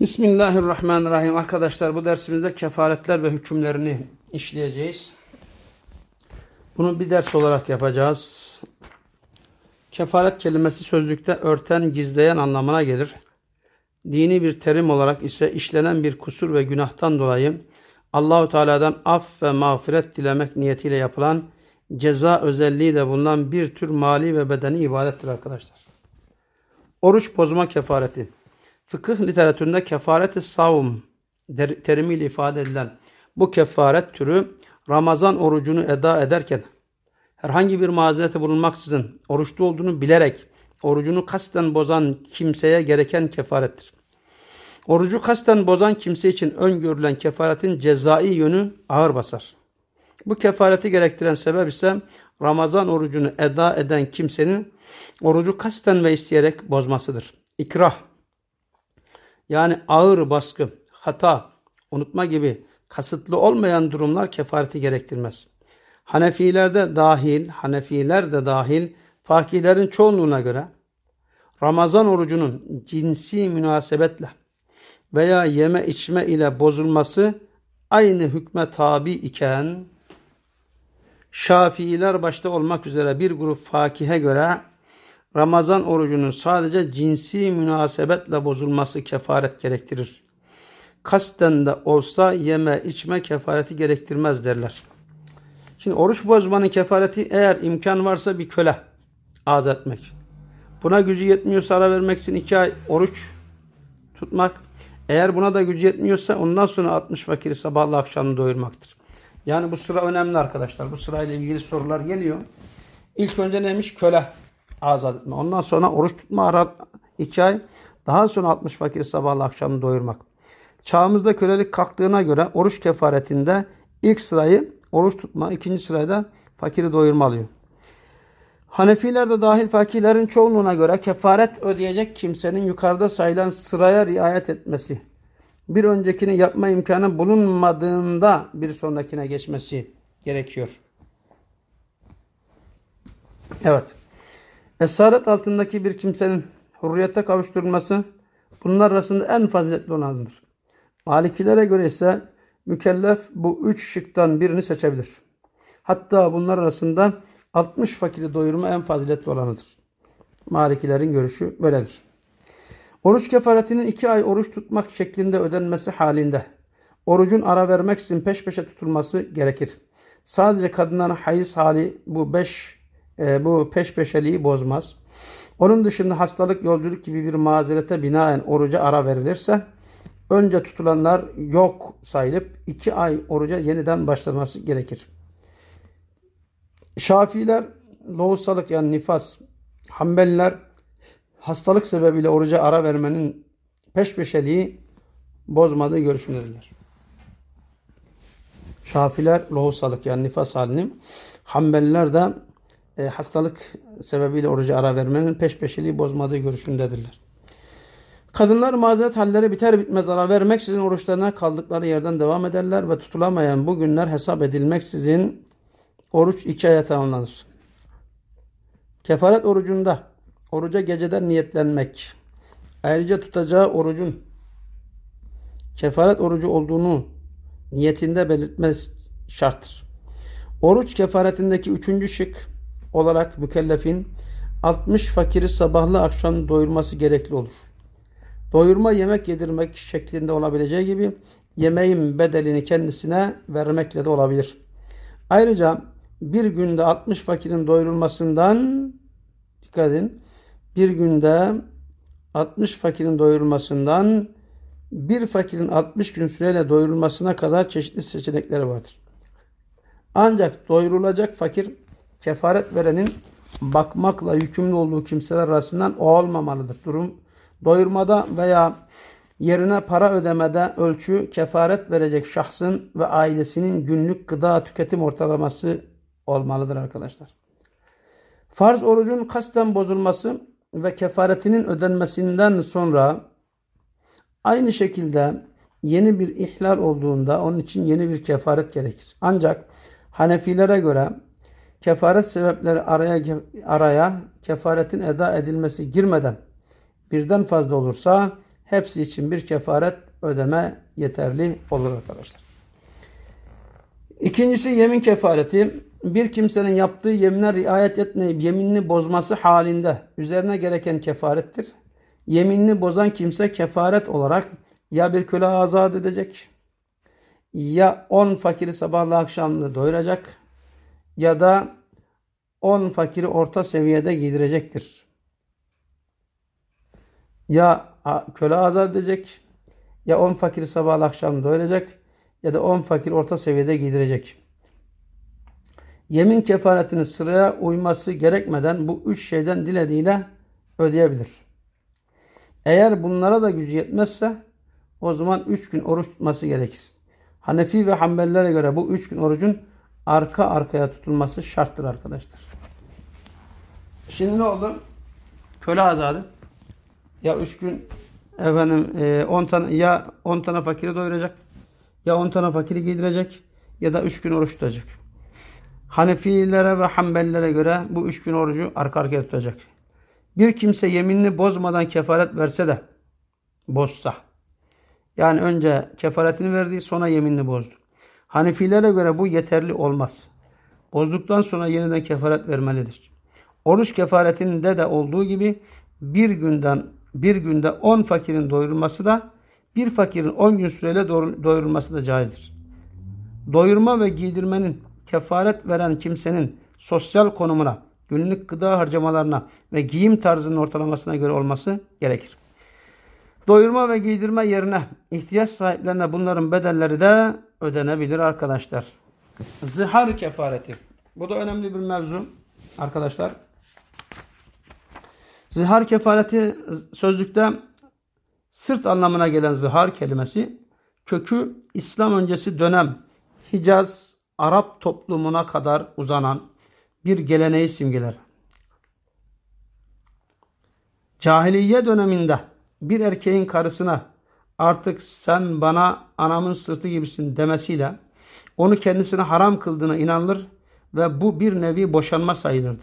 Bismillahirrahmanirrahim. Arkadaşlar bu dersimizde kefaretler ve hükümlerini işleyeceğiz. Bunu bir ders olarak yapacağız. Kefaret kelimesi sözlükte örten, gizleyen anlamına gelir. Dini bir terim olarak ise işlenen bir kusur ve günahtan dolayı Allahu Teala'dan af ve mağfiret dilemek niyetiyle yapılan ceza özelliği de bulunan bir tür mali ve bedeni ibadettir arkadaşlar. Oruç bozma kefareti. Fıkıh literatüründe kefareti savum terimiyle ifade edilen bu kefaret türü Ramazan orucunu eda ederken herhangi bir mazerete bulunmaksızın oruçlu olduğunu bilerek orucunu kasten bozan kimseye gereken kefarettir. Orucu kasten bozan kimse için öngörülen kefaretin cezai yönü ağır basar. Bu kefareti gerektiren sebep ise Ramazan orucunu eda eden kimsenin orucu kasten ve isteyerek bozmasıdır. İkrah yani ağır baskı, hata, unutma gibi kasıtlı olmayan durumlar kefareti gerektirmez. Hanefilerde dahil, Hanefiler de dahil fakihlerin çoğunluğuna göre Ramazan orucunun cinsi münasebetle veya yeme içme ile bozulması aynı hükme tabi iken Şafiiler başta olmak üzere bir grup fakihe göre Ramazan orucunun sadece cinsi münasebetle bozulması kefaret gerektirir. Kasten de olsa yeme içme kefareti gerektirmez derler. Şimdi oruç bozmanın kefareti eğer imkan varsa bir köle azat etmek. Buna gücü yetmiyorsa ara vermek için iki ay oruç tutmak. Eğer buna da gücü yetmiyorsa ondan sonra 60 fakiri sabahla akşamını doyurmaktır. Yani bu sıra önemli arkadaşlar. Bu sırayla ilgili sorular geliyor. İlk önce neymiş? Köle azat etme. Ondan sonra oruç tutma ara iki ay. Daha sonra 60 fakiri sabahla akşamını doyurmak. Çağımızda kölelik kalktığına göre oruç kefaretinde ilk sırayı oruç tutma, ikinci sırada fakiri doyurma alıyor. Hanefiler de dahil fakirlerin çoğunluğuna göre kefaret ödeyecek kimsenin yukarıda sayılan sıraya riayet etmesi, bir öncekini yapma imkanı bulunmadığında bir sonrakine geçmesi gerekiyor. Evet. Esaret altındaki bir kimsenin hürriyete kavuşturulması bunlar arasında en faziletli olanıdır. Malikilere göre ise mükellef bu üç şıktan birini seçebilir. Hatta bunlar arasında 60 fakiri doyurma en faziletli olanıdır. Malikilerin görüşü böyledir. Oruç kefaretinin iki ay oruç tutmak şeklinde ödenmesi halinde orucun ara vermek için peş peşe tutulması gerekir. Sadece kadınların hayız hali bu beş e, bu peş peşeliği bozmaz. Onun dışında hastalık, yolculuk gibi bir mazerete binaen oruca ara verilirse önce tutulanlar yok sayılıp iki ay oruca yeniden başlanması gerekir. Şafiler lohusalık yani nifas, Hanbeliler hastalık sebebiyle oruca ara vermenin peş peşeliği bozmadığı görüşündedirler. Şafiler lohusalık yani nifas halini, Hanbeliler de e, hastalık sebebiyle oruca ara vermenin peş peşeliği bozmadığı görüşündedirler. Kadınlar mazeret halleri biter bitmez ara vermeksizin oruçlarına kaldıkları yerden devam ederler ve tutulamayan bu günler hesap edilmeksizin oruç iki aya tamamlanır. Kefaret orucunda oruca geceden niyetlenmek, ayrıca tutacağı orucun kefaret orucu olduğunu niyetinde belirtmez şarttır. Oruç kefaretindeki üçüncü şık olarak mükellefin 60 fakiri sabahlı akşam doyurması gerekli olur. Doyurma yemek yedirmek şeklinde olabileceği gibi yemeğin bedelini kendisine vermekle de olabilir. Ayrıca bir günde 60 fakirin doyurulmasından dikkat edin bir günde 60 fakirin doyurulmasından bir fakirin 60 gün süreyle doyurulmasına kadar çeşitli seçenekleri vardır. Ancak doyurulacak fakir kefaret verenin bakmakla yükümlü olduğu kimseler arasından o olmamalıdır. Durum doyurmada veya yerine para ödemede ölçü kefaret verecek şahsın ve ailesinin günlük gıda tüketim ortalaması olmalıdır arkadaşlar. Farz orucun kasten bozulması ve kefaretinin ödenmesinden sonra aynı şekilde yeni bir ihlal olduğunda onun için yeni bir kefaret gerekir. Ancak Hanefilere göre kefaret sebepleri araya, araya kefaretin eda edilmesi girmeden birden fazla olursa hepsi için bir kefaret ödeme yeterli olur arkadaşlar. İkincisi yemin kefareti. Bir kimsenin yaptığı yemine riayet etmeyip yeminini bozması halinde üzerine gereken kefarettir. Yeminini bozan kimse kefaret olarak ya bir köle azat edecek, ya on fakiri sabahla akşamlı doyuracak ya da on fakiri orta seviyede giydirecektir. Ya köle azat edecek, ya on fakiri sabahla akşamlı doyuracak ya da on fakir orta seviyede giydirecek. Yemin kefaretini sıraya uyması gerekmeden bu üç şeyden dilediğiyle ödeyebilir. Eğer bunlara da gücü yetmezse o zaman üç gün oruç tutması gerekir. Hanefi ve Hanbelilere göre bu üç gün orucun arka arkaya tutulması şarttır arkadaşlar. Şimdi ne oldu? Köle azadı. Ya üç gün efendim 10 e, tane ya 10 tane fakiri doyuracak ya 10 tane fakiri giydirecek ya da 3 gün oruç tutacak. Hanefilere ve Hanbelilere göre bu 3 gün orucu arka arkaya tutacak. Bir kimse yeminini bozmadan kefaret verse de bozsa. Yani önce kefaretini verdi sonra yeminini bozdu. Hanefilere göre bu yeterli olmaz. Bozduktan sonra yeniden kefaret vermelidir. Oruç kefaretinde de olduğu gibi bir günden bir günde 10 fakirin doyurulması da bir fakirin 10 gün süreyle doyurulması da caizdir. Doyurma ve giydirmenin kefaret veren kimsenin sosyal konumuna, günlük gıda harcamalarına ve giyim tarzının ortalamasına göre olması gerekir. Doyurma ve giydirme yerine ihtiyaç sahiplerine bunların bedelleri de ödenebilir arkadaşlar. Zihar kefareti. Bu da önemli bir mevzu arkadaşlar. Zihar kefareti sözlükte sırt anlamına gelen zihar kelimesi kökü İslam öncesi dönem Hicaz Arap toplumuna kadar uzanan bir geleneği simgeler. Cahiliye döneminde bir erkeğin karısına artık sen bana anamın sırtı gibisin demesiyle onu kendisine haram kıldığına inanılır ve bu bir nevi boşanma sayılırdı.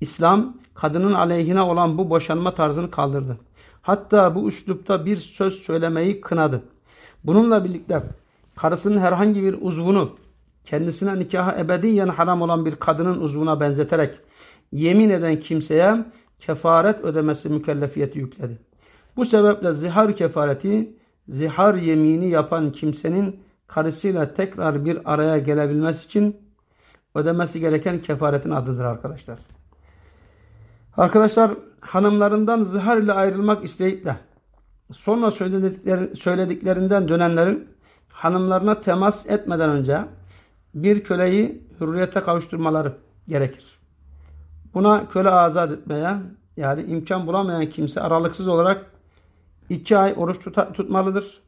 İslam kadının aleyhine olan bu boşanma tarzını kaldırdı. Hatta bu üslupta bir söz söylemeyi kınadı. Bununla birlikte karısının herhangi bir uzvunu kendisine nikaha ebediyen haram olan bir kadının uzvuna benzeterek yemin eden kimseye kefaret ödemesi mükellefiyeti yükledi. Bu sebeple zihar kefareti zihar yemini yapan kimsenin karısıyla tekrar bir araya gelebilmesi için ödemesi gereken kefaretin adıdır arkadaşlar. Arkadaşlar hanımlarından zihar ile ayrılmak isteyip de sonra söylediklerinden dönenlerin hanımlarına temas etmeden önce bir köleyi hürriyete kavuşturmaları gerekir. Buna köle azat etmeye yani imkan bulamayan kimse aralıksız olarak iki ay oruç tut tutmalıdır.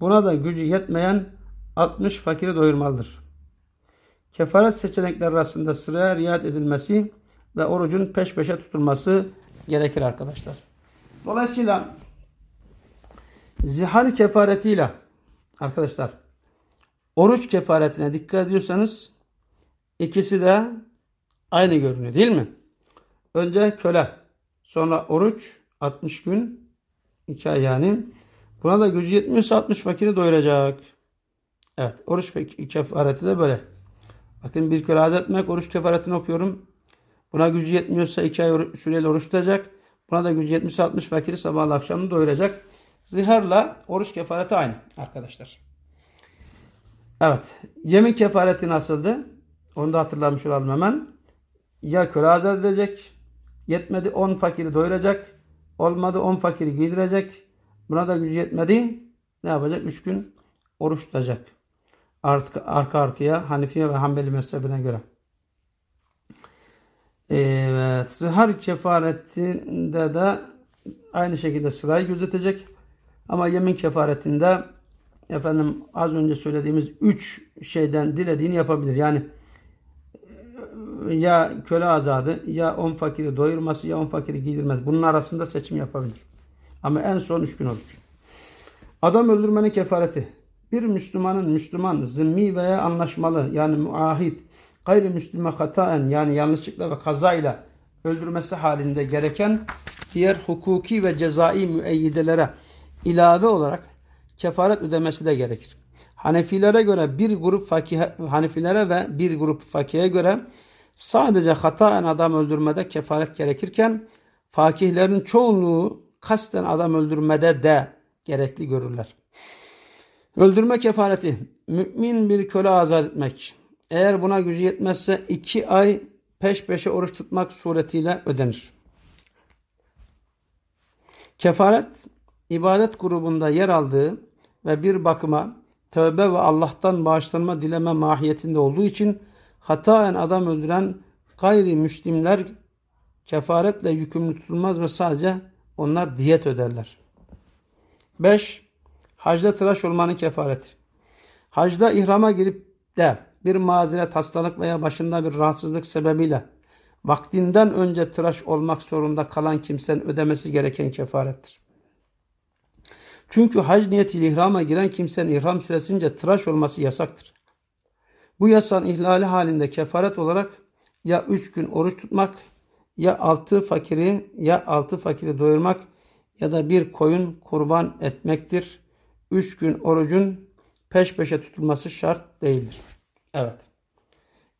Buna da gücü yetmeyen 60 fakiri doyurmalıdır. Kefaret seçenekler arasında sıraya riayet edilmesi ve orucun peş peşe tutulması gerekir arkadaşlar. Dolayısıyla zihar kefaretiyle arkadaşlar oruç kefaretine dikkat ediyorsanız ikisi de aynı görünüyor değil mi? Önce köle sonra oruç 60 gün 2 ay yani. Buna da gücü yetmiyorsa 60 fakiri doyuracak. Evet oruç kefareti de böyle. Bakın bir kere etmek oruç kefaretini okuyorum. Buna gücü yetmiyorsa iki ay süreyle oruç tutacak. Buna da gücü yetmişse 60 fakiri sabahla akşamını doyuracak. Ziharla oruç kefareti aynı arkadaşlar. Evet. Yemin kefareti nasıldı? Onu da hatırlamış olalım hemen. Ya köle azat edecek. Yetmedi 10 fakiri doyuracak. Olmadı 10 fakiri giydirecek. Buna da gücü yetmedi. Ne yapacak? 3 gün oruç tutacak. Artık arka arkaya Hanifiye ve Hanbeli mezhebine göre. Evet. Zihar kefaretinde de aynı şekilde sırayı gözetecek. Ama yemin kefaretinde efendim az önce söylediğimiz üç şeyden dilediğini yapabilir. Yani ya köle azadı, ya on fakiri doyurması, ya on fakiri giydirmez. Bunun arasında seçim yapabilir. Ama en son üç gün olur. Adam öldürmenin kefareti. Bir Müslümanın Müslüman, zimmi veya anlaşmalı yani muahit gayrimüslime hataen yani yanlışlıkla ve kazayla öldürmesi halinde gereken diğer hukuki ve cezai müeyyidelere ilave olarak kefaret ödemesi de gerekir. Hanefilere göre bir grup fakih Hanefilere ve bir grup fakihe göre sadece hataen adam öldürmede kefaret gerekirken fakihlerin çoğunluğu kasten adam öldürmede de gerekli görürler. Öldürme kefareti mümin bir köle azat etmek. Eğer buna gücü yetmezse iki ay peş peşe oruç tutmak suretiyle ödenir. Kefaret ibadet grubunda yer aldığı ve bir bakıma tövbe ve Allah'tan bağışlanma dileme mahiyetinde olduğu için hataen adam öldüren gayrimüslimler kefaretle yükümlü tutulmaz ve sadece onlar diyet öderler. 5. Hacda tıraş olmanın kefareti. Hacda ihrama girip de bir mazeret, hastalık veya başında bir rahatsızlık sebebiyle vaktinden önce tıraş olmak zorunda kalan kimsenin ödemesi gereken kefarettir. Çünkü hac niyetiyle ihrama giren kimsenin ihram süresince tıraş olması yasaktır. Bu yasan ihlali halinde kefaret olarak ya üç gün oruç tutmak, ya altı fakiri ya altı fakiri doyurmak ya da bir koyun kurban etmektir. Üç gün orucun peş peşe tutulması şart değildir. Evet.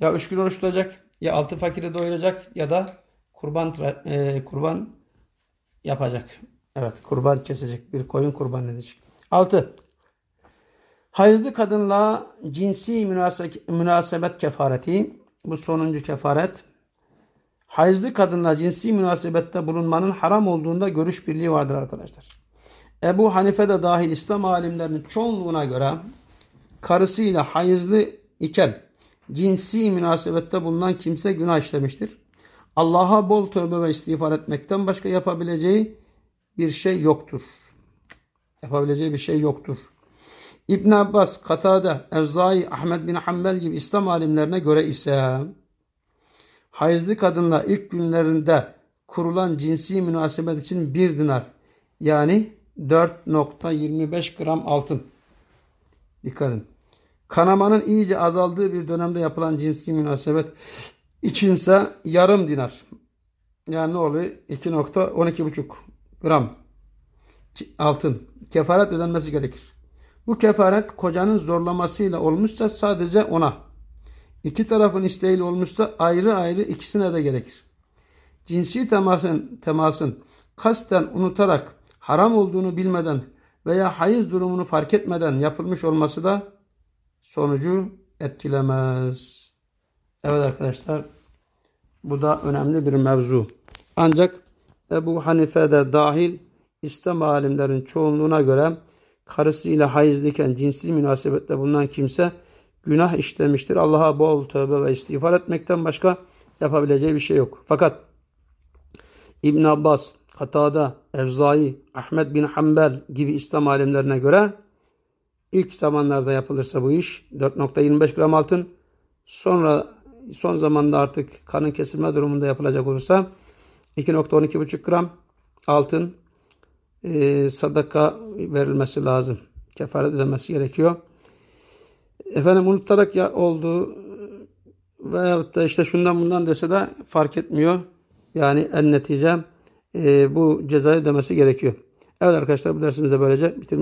Ya üç gün oruç tutacak, ya altı fakiri doyuracak ya da kurban e, kurban yapacak. Evet, kurban kesecek. Bir koyun kurban edecek. 6. Hayızlı kadınla cinsi münasebet kefareti. Bu sonuncu kefaret. Hayızlı kadınla cinsi münasebette bulunmanın haram olduğunda görüş birliği vardır arkadaşlar. Ebu Hanife de dahil İslam alimlerinin çoğunluğuna göre karısıyla hayızlı iken cinsi münasebette bulunan kimse günah işlemiştir. Allah'a bol tövbe ve istiğfar etmekten başka yapabileceği bir şey yoktur. Yapabileceği bir şey yoktur. İbn Abbas, Katade, Evzai, Ahmet bin Hanbel gibi İslam alimlerine göre ise hayızlı kadınla ilk günlerinde kurulan cinsi münasebet için bir dinar yani 4.25 gram altın. Dikkat edin. Kanamanın iyice azaldığı bir dönemde yapılan cinsi münasebet içinse yarım dinar. Yani ne oluyor? 2.12,5 gram altın. Kefaret ödenmesi gerekir. Bu kefaret kocanın zorlamasıyla olmuşsa sadece ona. İki tarafın isteğiyle olmuşsa ayrı ayrı ikisine de gerekir. Cinsi temasın, temasın kasten unutarak haram olduğunu bilmeden veya hayız durumunu fark etmeden yapılmış olması da sonucu etkilemez. Evet arkadaşlar bu da önemli bir mevzu. Ancak Ebu Hanife de dahil İslam alimlerin çoğunluğuna göre karısıyla hayızlıyken cinsi münasebette bulunan kimse günah işlemiştir. Allah'a bol tövbe ve istiğfar etmekten başka yapabileceği bir şey yok. Fakat İbn Abbas, Katada, Evzai, Ahmet bin Hanbel gibi İslam alimlerine göre ilk zamanlarda yapılırsa bu iş 4.25 gram altın sonra son zamanda artık kanın kesilme durumunda yapılacak olursa 2.12,5 gram altın e, sadaka verilmesi lazım. Kefaret ödemesi gerekiyor. Efendim unutarak ya oldu veyahut da işte şundan bundan dese de fark etmiyor. Yani en netice e, bu cezayı ödemesi gerekiyor. Evet arkadaşlar bu dersimizde böylece bitirmiş